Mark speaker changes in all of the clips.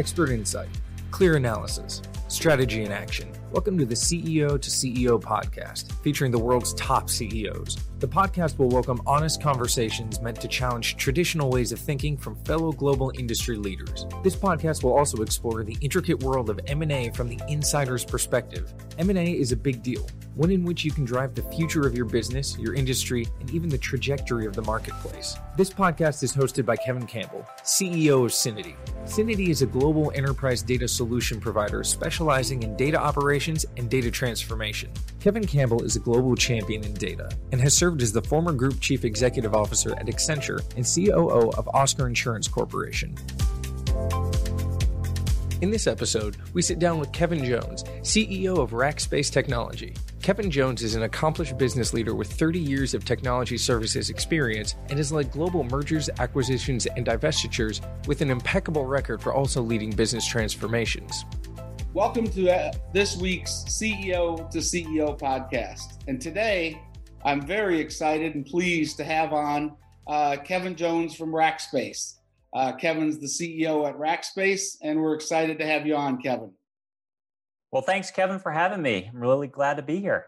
Speaker 1: expert insight, clear analysis, strategy in action. Welcome to the CEO to CEO podcast, featuring the world's top CEOs. The podcast will welcome honest conversations meant to challenge traditional ways of thinking from fellow global industry leaders. This podcast will also explore the intricate world of M&A from the insider's perspective. M&A is a big deal, one in which you can drive the future of your business, your industry, and even the trajectory of the marketplace. This podcast is hosted by Kevin Campbell, CEO of Syniti. Syniti is a global enterprise data solution provider specializing in data operations and data transformation. Kevin Campbell is a global champion in data and has served as the former group chief executive officer at Accenture and COO of Oscar Insurance Corporation. In this episode, we sit down with Kevin Jones, CEO of Rackspace Technology. Kevin Jones is an accomplished business leader with 30 years of technology services experience and has led global mergers, acquisitions, and divestitures with an impeccable record for also leading business transformations.
Speaker 2: Welcome to uh, this week's CEO to CEO podcast. And today, I'm very excited and pleased to have on uh, Kevin Jones from Rackspace. Uh, Kevin's the CEO at Rackspace, and we're excited to have you on, Kevin.
Speaker 3: Well, thanks, Kevin, for having me. I'm really glad to be here.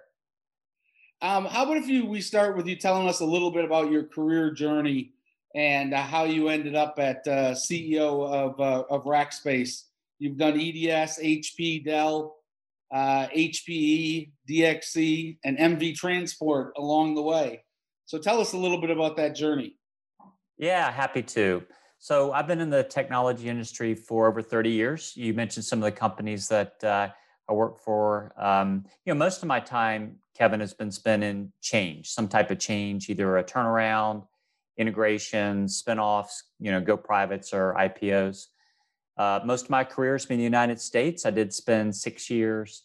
Speaker 2: Um, how about if you we start with you telling us a little bit about your career journey and uh, how you ended up at uh, CEO of uh, of Rackspace? You've done EDS, HP, Dell, HPE, uh, DXC, and MV Transport along the way. So tell us a little bit about that journey.
Speaker 3: Yeah, happy to. So I've been in the technology industry for over 30 years. You mentioned some of the companies that uh, I work for. Um, you know, most of my time, Kevin, has been spent in change, some type of change, either a turnaround, integration, spinoffs, you know, go privates or IPOs. Uh, most of my career has been in the United States. I did spend six years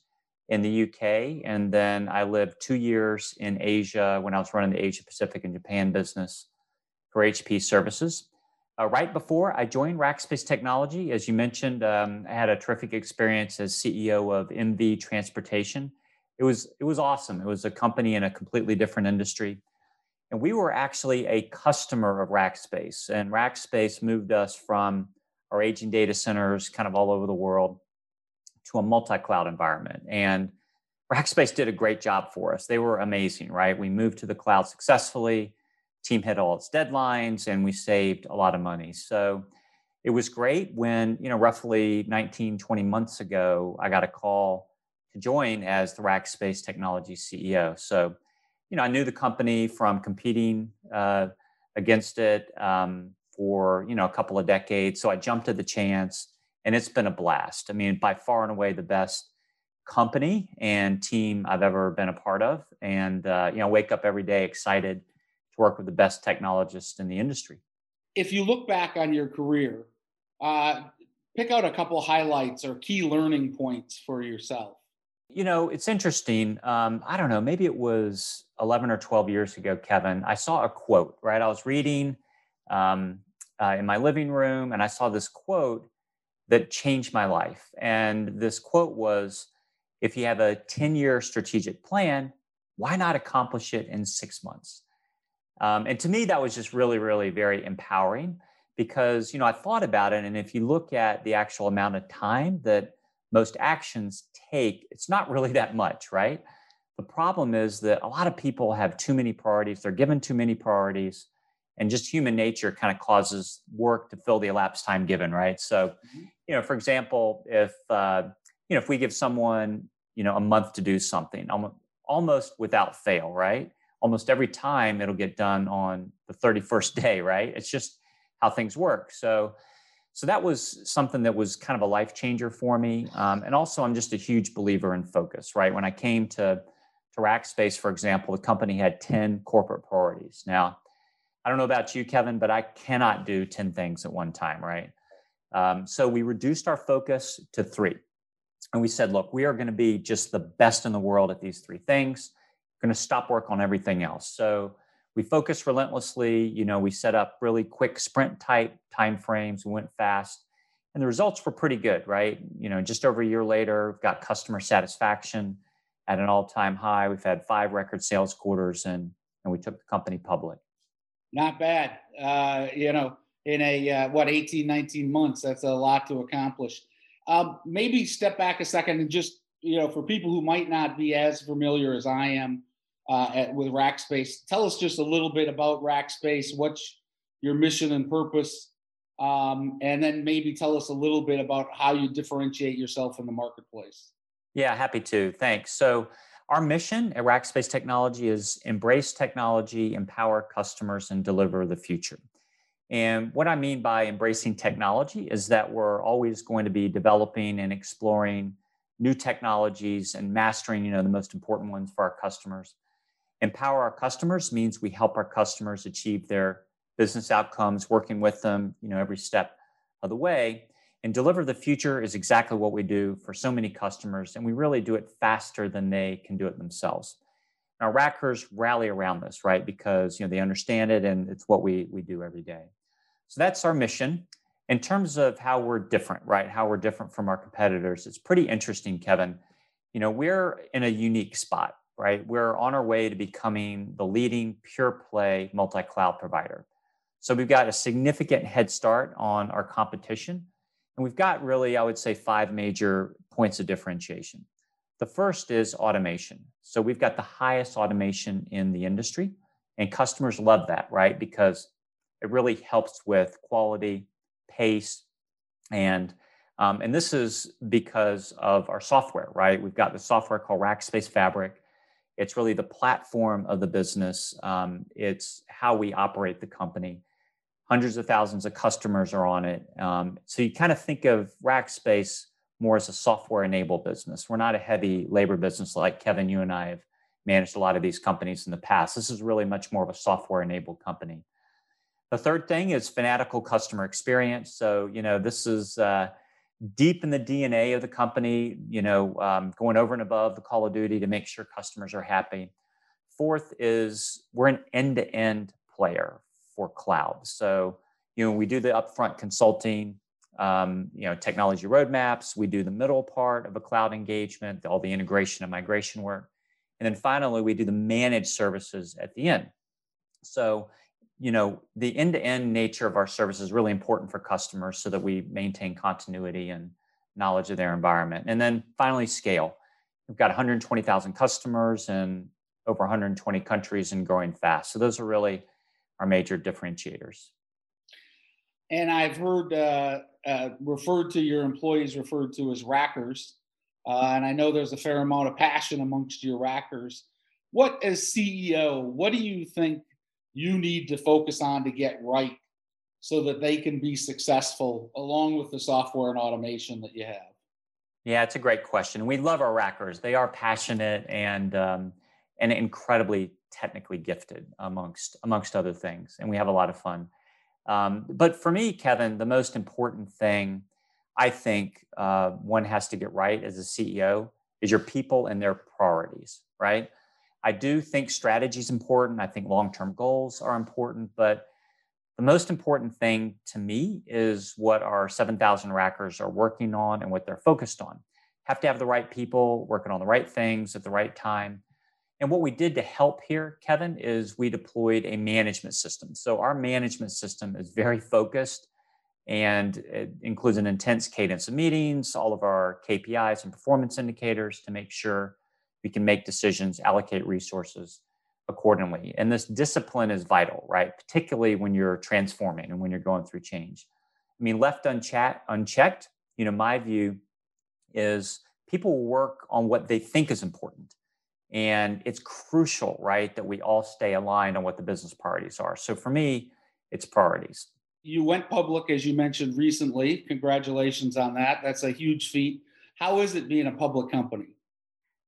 Speaker 3: in the UK, and then I lived two years in Asia when I was running the Asia Pacific and Japan business for HP Services. Uh, right before I joined Rackspace Technology, as you mentioned, um, I had a terrific experience as CEO of MV Transportation. It was it was awesome. It was a company in a completely different industry, and we were actually a customer of Rackspace. And Rackspace moved us from our aging data centers, kind of all over the world, to a multi-cloud environment. And Rackspace did a great job for us. They were amazing, right? We moved to the cloud successfully team hit all its deadlines and we saved a lot of money. So it was great when, you know, roughly 19, 20 months ago, I got a call to join as the Rackspace Technology CEO. So, you know, I knew the company from competing uh, against it um, for, you know, a couple of decades. So I jumped at the chance and it's been a blast. I mean, by far and away the best company and team I've ever been a part of. And, uh, you know, wake up every day excited work with the best technologists in the industry.
Speaker 2: If you look back on your career, uh, pick out a couple highlights or key learning points for yourself.
Speaker 3: You know, it's interesting. Um, I don't know, maybe it was 11 or 12 years ago, Kevin. I saw a quote, right? I was reading um, uh, in my living room and I saw this quote that changed my life. And this quote was if you have a 10 year strategic plan, why not accomplish it in six months? Um, and to me, that was just really, really very empowering because, you know, I thought about it. And if you look at the actual amount of time that most actions take, it's not really that much, right? The problem is that a lot of people have too many priorities, they're given too many priorities, and just human nature kind of causes work to fill the elapsed time given, right? So, mm-hmm. you know, for example, if, uh, you know, if we give someone, you know, a month to do something, almost without fail, right? Almost every time it'll get done on the 31st day, right? It's just how things work. So, so that was something that was kind of a life changer for me. Um, and also, I'm just a huge believer in focus, right? When I came to to Rackspace, for example, the company had 10 corporate priorities. Now, I don't know about you, Kevin, but I cannot do 10 things at one time, right? Um, so we reduced our focus to three. And we said, look, we are going to be just the best in the world at these three things going to stop work on everything else. So we focused relentlessly. You know, we set up really quick sprint type time frames. We went fast, and the results were pretty good, right? You know, just over a year later, we've got customer satisfaction at an all time high. We've had five record sales quarters, and and we took the company public.
Speaker 2: Not bad. Uh, you know, in a uh, what 18, 19 months. That's a lot to accomplish. Um, maybe step back a second and just you know for people who might not be as familiar as I am uh, at, with Rackspace, tell us just a little bit about Rackspace. What's your mission and purpose? Um, and then maybe tell us a little bit about how you differentiate yourself in the marketplace.
Speaker 3: Yeah, happy to. Thanks. So, our mission at Rackspace Technology is embrace technology, empower customers, and deliver the future. And what I mean by embracing technology is that we're always going to be developing and exploring new technologies and mastering, you know, the most important ones for our customers. Empower our customers means we help our customers achieve their business outcomes, working with them, you know, every step of the way. And deliver the future is exactly what we do for so many customers, and we really do it faster than they can do it themselves. Our Rackers rally around this, right? Because you know they understand it, and it's what we we do every day. So that's our mission. In terms of how we're different, right? How we're different from our competitors, it's pretty interesting, Kevin. You know, we're in a unique spot, right? We're on our way to becoming the leading pure play multi cloud provider. So we've got a significant head start on our competition. And we've got really, I would say, five major points of differentiation. The first is automation. So we've got the highest automation in the industry, and customers love that, right? Because it really helps with quality, pace, and um, and this is because of our software, right? We've got the software called Rackspace Fabric. It's really the platform of the business. Um, it's how we operate the company hundreds of thousands of customers are on it. Um, so you kind of think of Rackspace more as a software enabled business. We're not a heavy labor business like Kevin, you and I have managed a lot of these companies in the past. This is really much more of a software enabled company. The third thing is fanatical customer experience. So, you know, this is uh, deep in the DNA of the company, you know, um, going over and above the call of duty to make sure customers are happy. Fourth is we're an end to end player for cloud. So, you know, we do the upfront consulting, um, you know, technology roadmaps. We do the middle part of a cloud engagement, all the integration and migration work. And then finally, we do the managed services at the end. So, you know, the end to end nature of our service is really important for customers so that we maintain continuity and knowledge of their environment. And then finally, scale. We've got 120,000 customers in over 120 countries and growing fast. So, those are really our major differentiators.
Speaker 2: And I've heard uh, uh, referred to your employees referred to as rackers. Uh, and I know there's a fair amount of passion amongst your rackers. What, as CEO, what do you think you need to focus on to get right so that they can be successful along with the software and automation that you have?
Speaker 3: Yeah, it's a great question. We love our rackers. They are passionate and um, and incredibly technically gifted amongst amongst other things and we have a lot of fun um, but for me kevin the most important thing i think uh, one has to get right as a ceo is your people and their priorities right i do think strategy is important. I think long-term goals are important but the most important thing to me is what our 7000 rackers are working on and what they're focused on. Have to have the right people working on the right things at the right time. And what we did to help here, Kevin, is we deployed a management system. So our management system is very focused and it includes an intense cadence of meetings, all of our KPIs and performance indicators to make sure we can make decisions, allocate resources accordingly. And this discipline is vital, right? Particularly when you're transforming and when you're going through change. I mean, left unchat, unchecked, you know, my view is people work on what they think is important and it's crucial, right, that we all stay aligned on what the business priorities are. So for me, it's priorities.
Speaker 2: You went public, as you mentioned recently. Congratulations on that. That's a huge feat. How is it being a public company?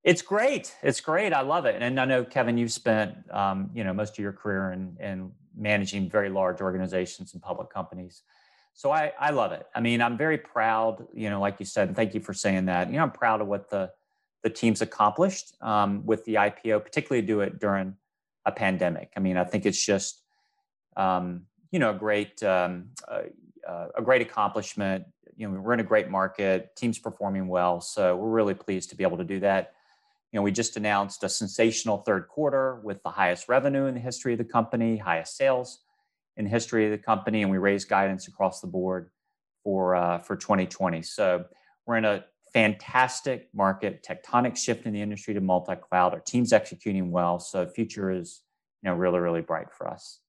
Speaker 3: It's great. It's great. I love it. And I know, Kevin, you've spent um, you know most of your career in, in managing very large organizations and public companies. So I, I love it. I mean, I'm very proud, you know, like you said, and thank you for saying that. You know, I'm proud of what the the team's accomplished um, with the IPO, particularly do it during a pandemic. I mean, I think it's just um, you know a great um, uh, a great accomplishment. You know, we're in a great market, team's performing well, so we're really pleased to be able to do that. You know, we just announced a sensational third quarter with the highest revenue in the history of the company, highest sales in the history of the company, and we raised guidance across the board for uh, for 2020. So we're in a fantastic market, tectonic shift in the industry to multi-cloud. Our team's executing well, so future is you know really really bright for us.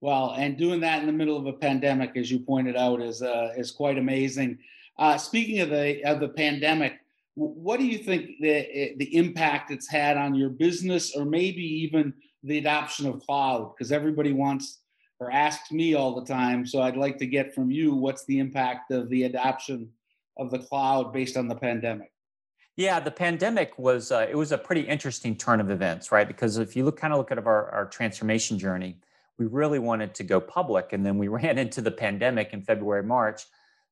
Speaker 2: Well, and doing that in the middle of a pandemic, as you pointed out, is uh, is quite amazing. Uh, speaking of the of the pandemic, what do you think the eh, the impact it's had on your business, or maybe even the adoption of cloud? Because everybody wants or asks me all the time, so I'd like to get from you what's the impact of the adoption of the cloud based on the pandemic.
Speaker 3: Yeah, the pandemic was uh, it was a pretty interesting turn of events, right? Because if you look kind of look at our, our transformation journey, we really wanted to go public, and then we ran into the pandemic in February, March.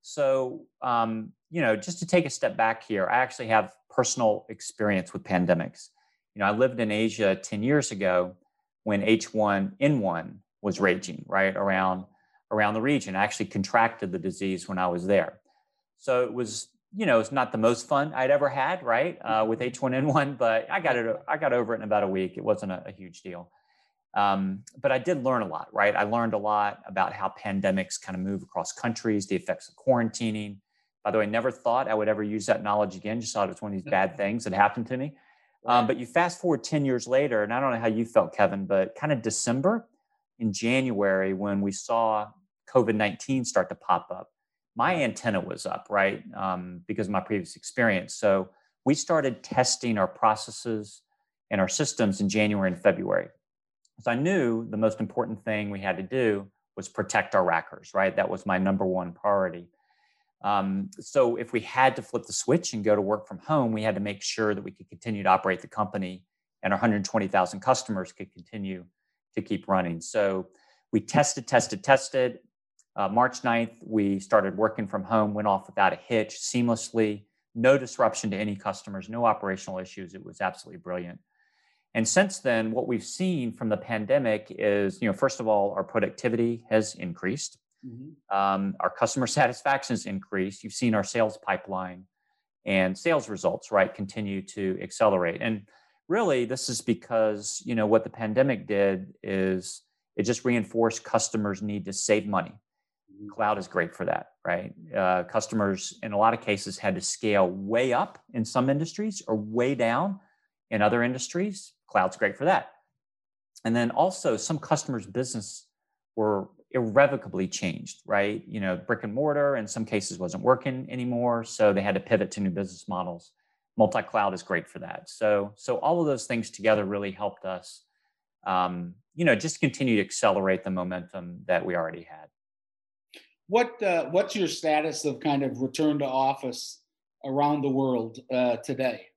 Speaker 3: So, um, you know, just to take a step back here, I actually have personal experience with pandemics. You know, I lived in Asia 10 years ago when H1N1 was raging, right, around around the region. I actually contracted the disease when I was there. So it was, you know, it's not the most fun I'd ever had, right, uh, with H1N1, mm-hmm. but I got it. I got over it in about a week. It wasn't a, a huge deal. Um, but I did learn a lot, right? I learned a lot about how pandemics kind of move across countries, the effects of quarantining. By the way, never thought I would ever use that knowledge again. Just thought it was one of these bad things that happened to me. Um, but you fast forward 10 years later, and I don't know how you felt, Kevin, but kind of December in January when we saw COVID 19 start to pop up, my antenna was up, right? Um, because of my previous experience. So we started testing our processes and our systems in January and February. So I knew the most important thing we had to do was protect our rackers, right? That was my number one priority. Um, so if we had to flip the switch and go to work from home, we had to make sure that we could continue to operate the company and our 120,000 customers could continue to keep running. So we tested, tested, tested. Uh, March 9th, we started working from home, went off without a hitch, seamlessly, no disruption to any customers, no operational issues. It was absolutely brilliant. And since then, what we've seen from the pandemic is, you know, first of all, our productivity has increased. Mm-hmm. Um, our customer satisfaction has increased. You've seen our sales pipeline and sales results, right, continue to accelerate. And really, this is because, you know, what the pandemic did is it just reinforced customers' need to save money. Mm-hmm. Cloud is great for that, right? Uh, customers, in a lot of cases, had to scale way up in some industries or way down in other industries Cloud's great for that. And then also some customers' business were irrevocably changed, right? You know, brick and mortar in some cases wasn't working anymore, so they had to pivot to new business models. Multi-cloud is great for that. So, so all of those things together really helped us, um, you know, just continue to accelerate the momentum that we already had.
Speaker 2: What uh, What's your status of kind of return to office around the world uh, today?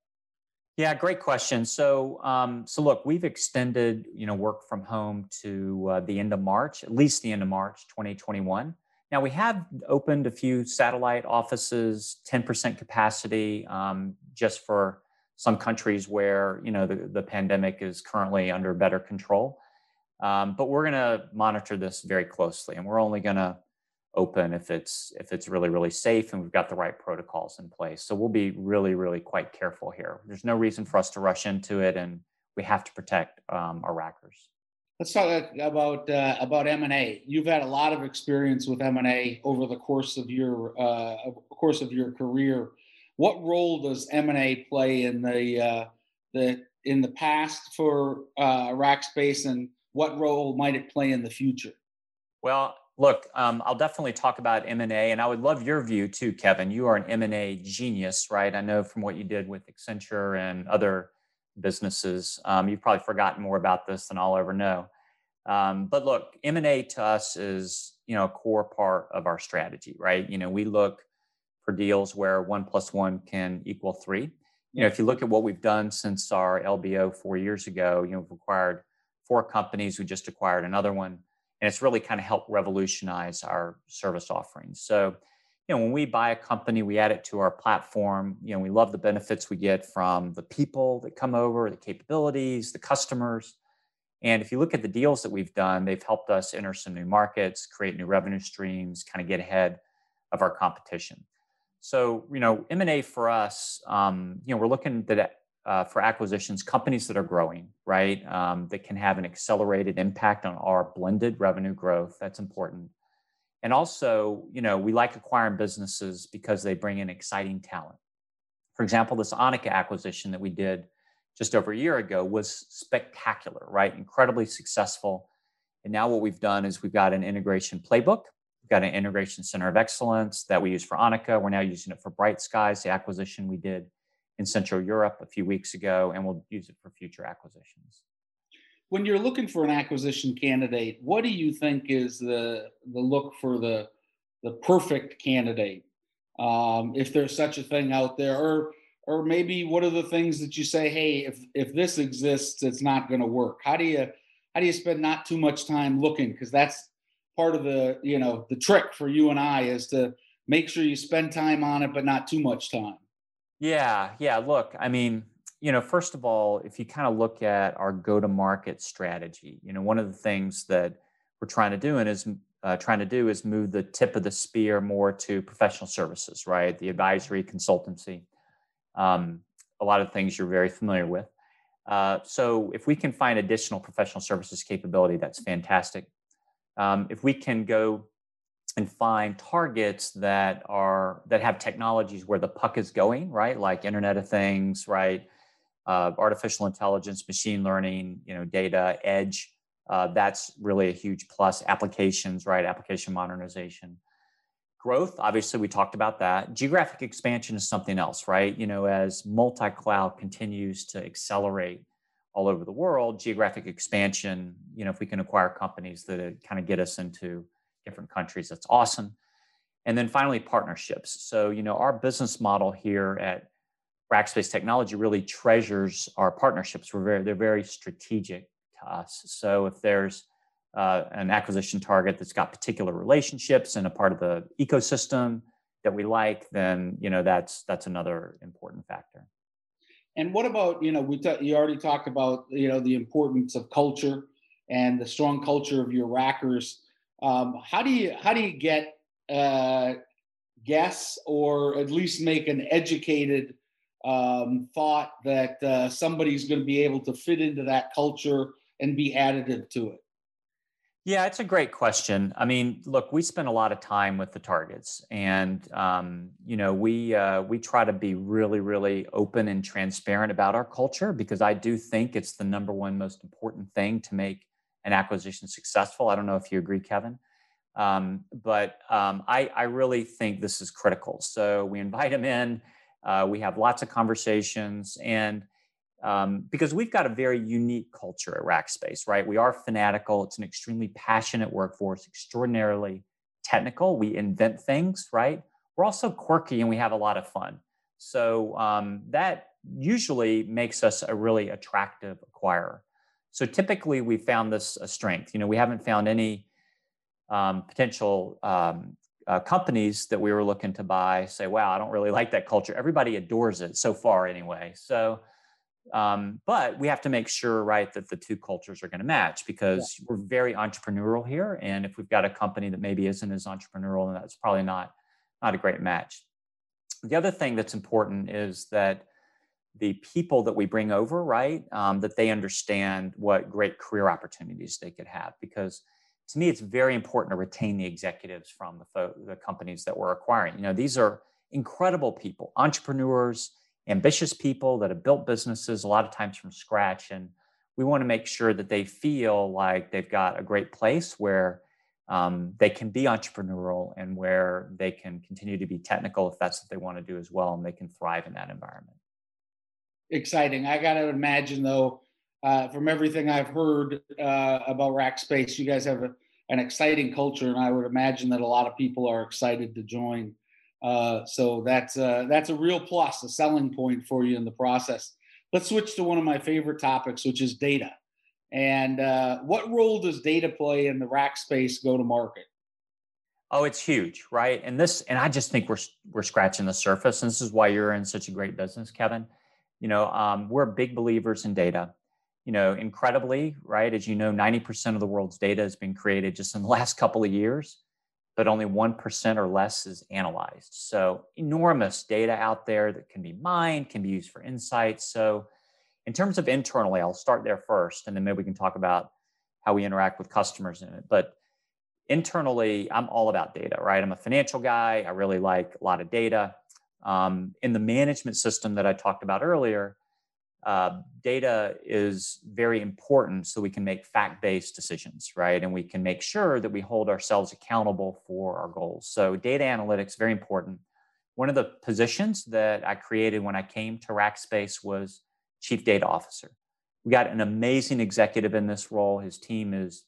Speaker 3: Yeah, great question. So, um, so look, we've extended, you know, work from home to uh, the end of March, at least the end of March, 2021. Now we have opened a few satellite offices, 10% capacity, um, just for some countries where you know the, the pandemic is currently under better control. Um, but we're going to monitor this very closely, and we're only going to open if it's if it's really really safe and we've got the right protocols in place. So we'll be really really quite careful here. There's no reason for us to rush into it and we have to protect um, our rackers.
Speaker 2: Let's talk about uh, about m&a you've had a lot of experience with m&a over the course of your uh, course of your career. What role does m&a play in the uh, the in the past for uh, rackspace and what role might it play in the future?
Speaker 3: Well look, um, I'll definitely talk about M&A, and I would love your view too, Kevin. You are an M&A genius, right? I know from what you did with Accenture and other businesses, um, you've probably forgotten more about this than I'll ever know. Um, but look, M&A to us is, you know, a core part of our strategy, right? You know, we look for deals where one plus one can equal three. You know, if you look at what we've done since our LBO four years ago, you know, we've acquired four companies. We just acquired another one and it's really kind of helped revolutionize our service offerings. So, you know, when we buy a company, we add it to our platform. You know, we love the benefits we get from the people that come over, the capabilities, the customers. And if you look at the deals that we've done, they've helped us enter some new markets, create new revenue streams, kind of get ahead of our competition. So, you know, M&A for us, um, you know, we're looking to uh, for acquisitions companies that are growing, right? Um, that can have an accelerated impact on our blended revenue growth. That's important. And also, you know, we like acquiring businesses because they bring in exciting talent. For example, this Onica acquisition that we did just over a year ago was spectacular, right? Incredibly successful. And now what we've done is we've got an integration playbook. We've got an integration center of excellence that we use for Onica. We're now using it for Bright Skies, the acquisition we did in Central Europe a few weeks ago, and we'll use it for future acquisitions.
Speaker 2: When you're looking for an acquisition candidate, what do you think is the the look for the the perfect candidate, um, if there's such a thing out there, or or maybe what are the things that you say, hey, if if this exists, it's not going to work. How do you how do you spend not too much time looking? Because that's part of the you know the trick for you and I is to make sure you spend time on it, but not too much time.
Speaker 3: Yeah, yeah. Look, I mean, you know, first of all, if you kind of look at our go-to-market strategy, you know, one of the things that we're trying to do and is uh, trying to do is move the tip of the spear more to professional services, right? The advisory, consultancy, um, a lot of things you're very familiar with. Uh, so if we can find additional professional services capability, that's fantastic. Um, if we can go and find targets that are that have technologies where the puck is going right? Like internet of things right? Uh, artificial intelligence machine learning you know data edge uh, that's really a huge plus. Applications right? Application modernization. Growth obviously we talked about that. Geographic expansion is something else right? You know as multi-cloud continues to accelerate all over the world geographic expansion you know if we can acquire companies that kind of get us into different countries. That's awesome. And then finally, partnerships. So, you know, our business model here at Rackspace Technology really treasures our partnerships. We're very, they're very strategic to us. So, if there's uh, an acquisition target that's got particular relationships and a part of the ecosystem that we like, then you know that's that's another important factor.
Speaker 2: And what about you know we t- you already talked about you know the importance of culture and the strong culture of your rackers. Um, how do you how do you get uh, guess or at least make an educated um, thought that uh, somebody's going to be able to fit into that culture and be additive to it?
Speaker 3: Yeah, it's a great question. I mean, look, we spend a lot of time with the targets, and um, you know, we uh, we try to be really, really open and transparent about our culture because I do think it's the number one most important thing to make an acquisition successful. I don't know if you agree, Kevin. Um, but um, I, I, really think this is critical. So we invite them in. Uh, we have lots of conversations, and um, because we've got a very unique culture at Rackspace, right? We are fanatical. It's an extremely passionate workforce, extraordinarily technical. We invent things, right? We're also quirky and we have a lot of fun. So um, that usually makes us a really attractive acquirer. So typically, we found this a strength. You know, we haven't found any um, potential um, uh, companies that we were looking to buy say, "Wow, I don't really like that culture." Everybody adores it so far, anyway. So, um, but we have to make sure, right, that the two cultures are going to match because yeah. we're very entrepreneurial here, and if we've got a company that maybe isn't as entrepreneurial, then that's probably not not a great match. The other thing that's important is that the people that we bring over, right, um, that they understand what great career opportunities they could have. Because to me, it's very important to retain the executives from the, fo- the companies that we're acquiring. You know, these are incredible people, entrepreneurs, ambitious people that have built businesses a lot of times from scratch. And we want to make sure that they feel like they've got a great place where um, they can be entrepreneurial and where they can continue to be technical if that's what they want to do as well and they can thrive in that environment
Speaker 2: exciting. I got to imagine, though, uh, from everything I've heard uh, about Rackspace, you guys have a, an exciting culture, and I would imagine that a lot of people are excited to join. Uh, so that's uh, that's a real plus, a selling point for you in the process. Let's switch to one of my favorite topics, which is data. And uh, what role does data play in the Rackspace go to market?
Speaker 3: Oh, it's huge, right? And this, and I just think we're we're scratching the surface. And this is why you're in such a great business, Kevin you know, um, we're big believers in data. You know, incredibly, right? As you know, 90% of the world's data has been created just in the last couple of years. but only 1% or less is analyzed. So, enormous data out there that can be mined, can be used for insights. So, in terms of internally, I'll start there first, and then maybe we can talk about how we interact with customers in it. But internally, I'm all about data, right? I'm a financial guy. I really like a lot of data. Um, in the management system that I talked about earlier, uh, data is very important so we can make fact based decisions, right? And we can make sure that we hold ourselves accountable for our goals. So, data analytics, very important. One of the positions that I created when I came to Rackspace was Chief Data Officer. We got an amazing executive in this role. His team is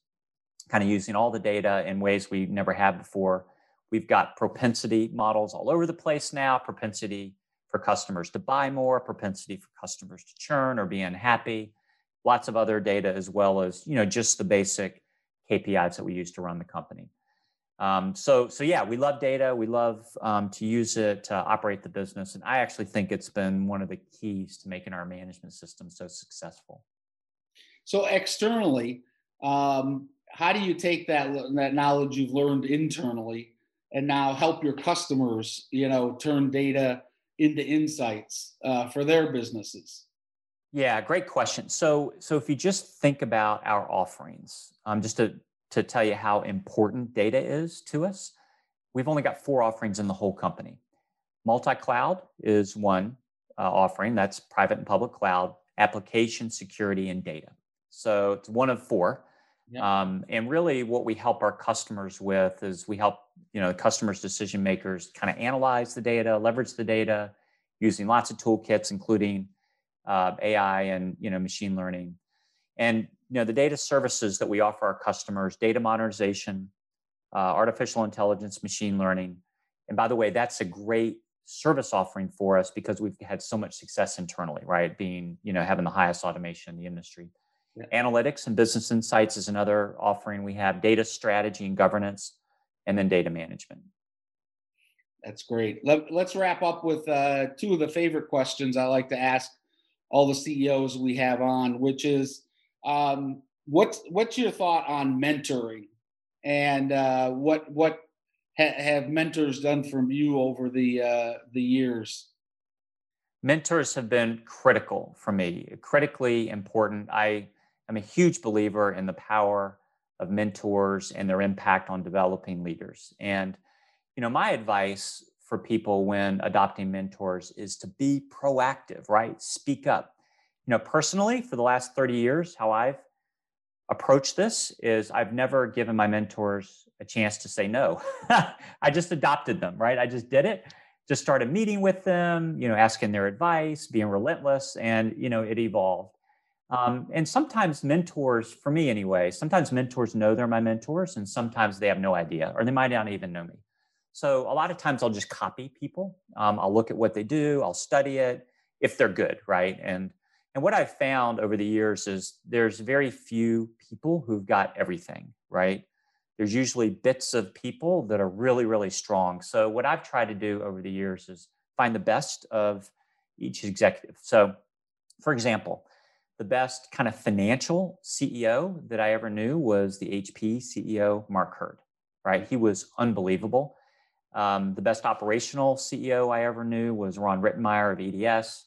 Speaker 3: kind of using all the data in ways we never have before. We've got propensity models all over the place now, propensity for customers to buy more, propensity for customers to churn or be unhappy, lots of other data as well as, you know, just the basic KPIs that we use to run the company. Um, so, so yeah, we love data. We love um, to use it to operate the business, and I actually think it's been one of the keys to making our management system so successful.
Speaker 2: So externally, um, how do you take that that knowledge you've learned internally and now help your customers, you know, turn data into insights uh, for their businesses?
Speaker 3: Yeah, great question. So, so if you just think about our offerings, um, just to to tell you how important data is to us, we've only got four offerings in the whole company. Multi cloud is one uh, offering. That's private and public cloud, application security, and data. So it's one of four. Yeah. Um, and really, what we help our customers with is we help you know the customers, decision makers, kind of analyze the data, leverage the data, using lots of toolkits, including uh, AI and you know machine learning. And you know the data services that we offer our customers: data modernization, uh, artificial intelligence, machine learning. And by the way, that's a great service offering for us because we've had so much success internally, right? Being you know having the highest automation in the industry. Yeah. Analytics and business insights is another offering we have, data strategy and governance, and then data management.
Speaker 2: That's great. Let, us wrap up with uh, two of the favorite questions I like to ask all the CEOs we have on, which is um, what's what's your thought on mentoring, and uh, what what ha- have mentors done from you over the uh, the years?
Speaker 3: Mentors have been critical for me, critically important. I I'm a huge believer in the power of mentors and their impact on developing leaders. And, you know, my advice for people when adopting mentors is to be proactive, right? Speak up. You know, personally, for the last 30 years, how I've approached this is I've never given my mentors a chance to say no. I just adopted them, right? I just did it. Just started meeting with them, you know, asking their advice, being relentless, and you know, it evolved. Um, and sometimes mentors, for me anyway, sometimes mentors know they're my mentors, and sometimes they have no idea, or they might not even know me. So a lot of times I'll just copy people. Um, I'll look at what they do, I'll study it if they're good, right? And and what I've found over the years is there's very few people who've got everything, right? There's usually bits of people that are really, really strong. So what I've tried to do over the years is find the best of each executive. So, for example, the best kind of financial CEO that I ever knew was the HP CEO, Mark Hurd, right? He was unbelievable. Um, the best operational CEO I ever knew was Ron Rittenmeyer of EDS.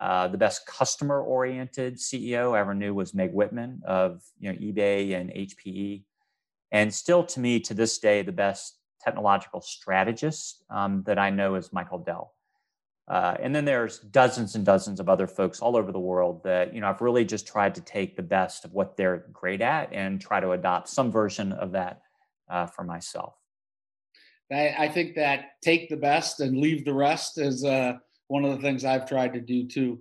Speaker 3: Uh, the best customer oriented CEO I ever knew was Meg Whitman of you know, eBay and HPE. And still, to me, to this day, the best technological strategist um, that I know is Michael Dell. Uh, and then there's dozens and dozens of other folks all over the world that you know I've really just tried to take the best of what they're great at and try to adopt some version of that uh, for myself.
Speaker 2: I, I, think that take the best and leave the rest is uh, one of the things I've tried to do too.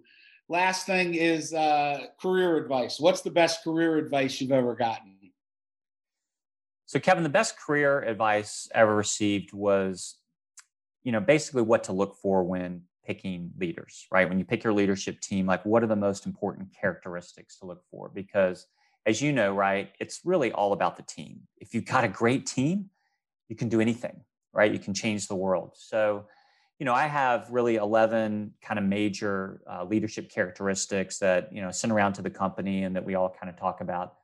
Speaker 2: Last thing is uh, career advice. What's the best career advice you've ever gotten?
Speaker 3: So, Kevin, the best career advice I ever received was, you know, basically what to look for when picking leaders, right? When you pick your leadership team, like what are the most important characteristics to look for? Because as you know, right, it's really all about the team. If you've got a great team, you can do anything, right? You can change the world. So, you know, I have really 11 kind of major uh, leadership characteristics that, you know, send around to the company and that we all kind of talk about.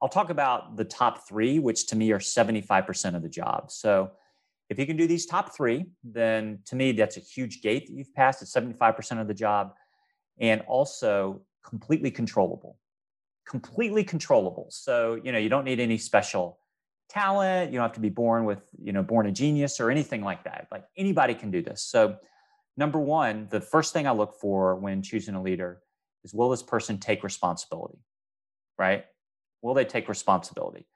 Speaker 3: I'll talk about the top three, which to me are 75% of the job. So if you can do these top three, then to me, that's a huge gate that you've passed. It's 75% of the job. And also completely controllable. Completely controllable. So, you know, you don't need any special talent. You don't have to be born with, you know, born a genius or anything like that. Like anybody can do this. So, number one, the first thing I look for when choosing a leader is will this person take responsibility? Right? Will they take responsibility?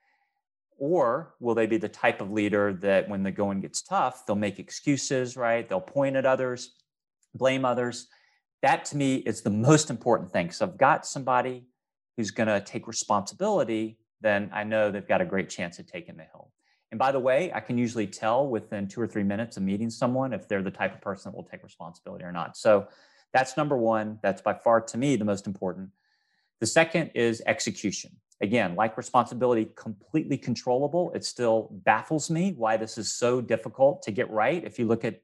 Speaker 3: Or will they be the type of leader that when the going gets tough, they'll make excuses, right? They'll point at others, blame others. That to me is the most important thing. So I've got somebody who's going to take responsibility, then I know they've got a great chance of taking the hill. And by the way, I can usually tell within two or three minutes of meeting someone if they're the type of person that will take responsibility or not. So that's number one. That's by far to me the most important. The second is execution. Again, like responsibility, completely controllable. It still baffles me why this is so difficult to get right. If you look at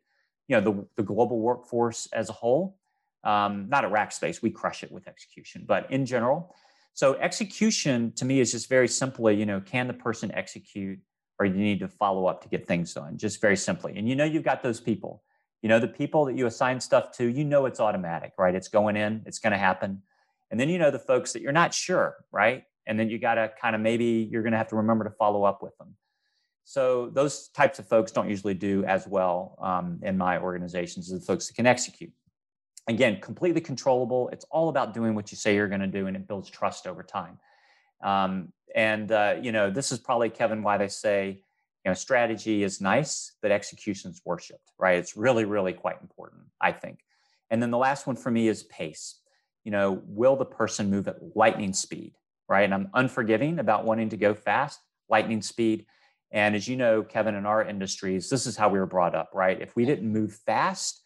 Speaker 3: you know the, the global workforce as a whole, um, not at Rackspace, we crush it with execution, but in general. So execution to me is just very simply, you know, can the person execute or you need to follow up to get things done, just very simply. And you know you've got those people. You know the people that you assign stuff to, you know it's automatic, right? It's going in, it's going to happen. And then you know the folks that you're not sure, right? And then you got to kind of maybe you're going to have to remember to follow up with them. So those types of folks don't usually do as well um, in my organizations as the folks that can execute. Again completely controllable. It's all about doing what you say you're going to do and it builds trust over time. Um, and uh, you know this is probably kevin why they say you know strategy is nice but execution is worshipped right? It's really really quite important i think. And then the last one for me is pace. You know will the person move at lightning speed right and i'm unforgiving about wanting to go fast lightning speed and as you know kevin in our industries this is how we were brought up right if we didn't move fast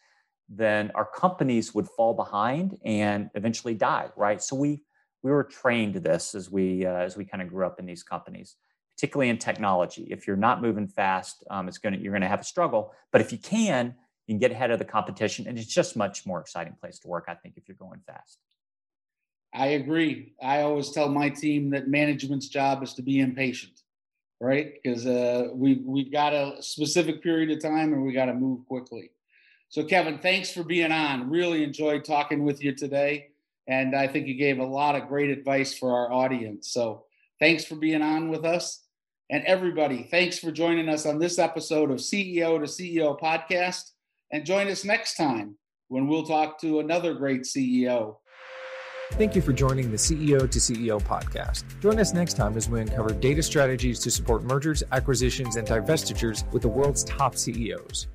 Speaker 3: then our companies would fall behind and eventually die, right? So we we were trained to this as we uh, as we kind of grew up in these companies, particularly in technology. If you're not moving fast, um, it's gonna you're gonna have a struggle. But if you can, you can get ahead of the competition, and it's just much more exciting place to work. I think if you're going fast.
Speaker 2: I agree. I always tell my team that management's job is to be impatient, right? Because uh, we we've got a specific period of time, and we got to move quickly. So, Kevin, thanks for being on. Really enjoyed talking with you today. And I think you gave a lot of great advice for our audience. So, thanks for being on with us. And everybody, thanks for joining us on this episode of CEO to CEO podcast. And join us next time when we'll talk to another great CEO.
Speaker 1: Thank you for joining the CEO to CEO podcast. Join us next time as we uncover data strategies to support mergers, acquisitions, and divestitures with the world's top CEOs.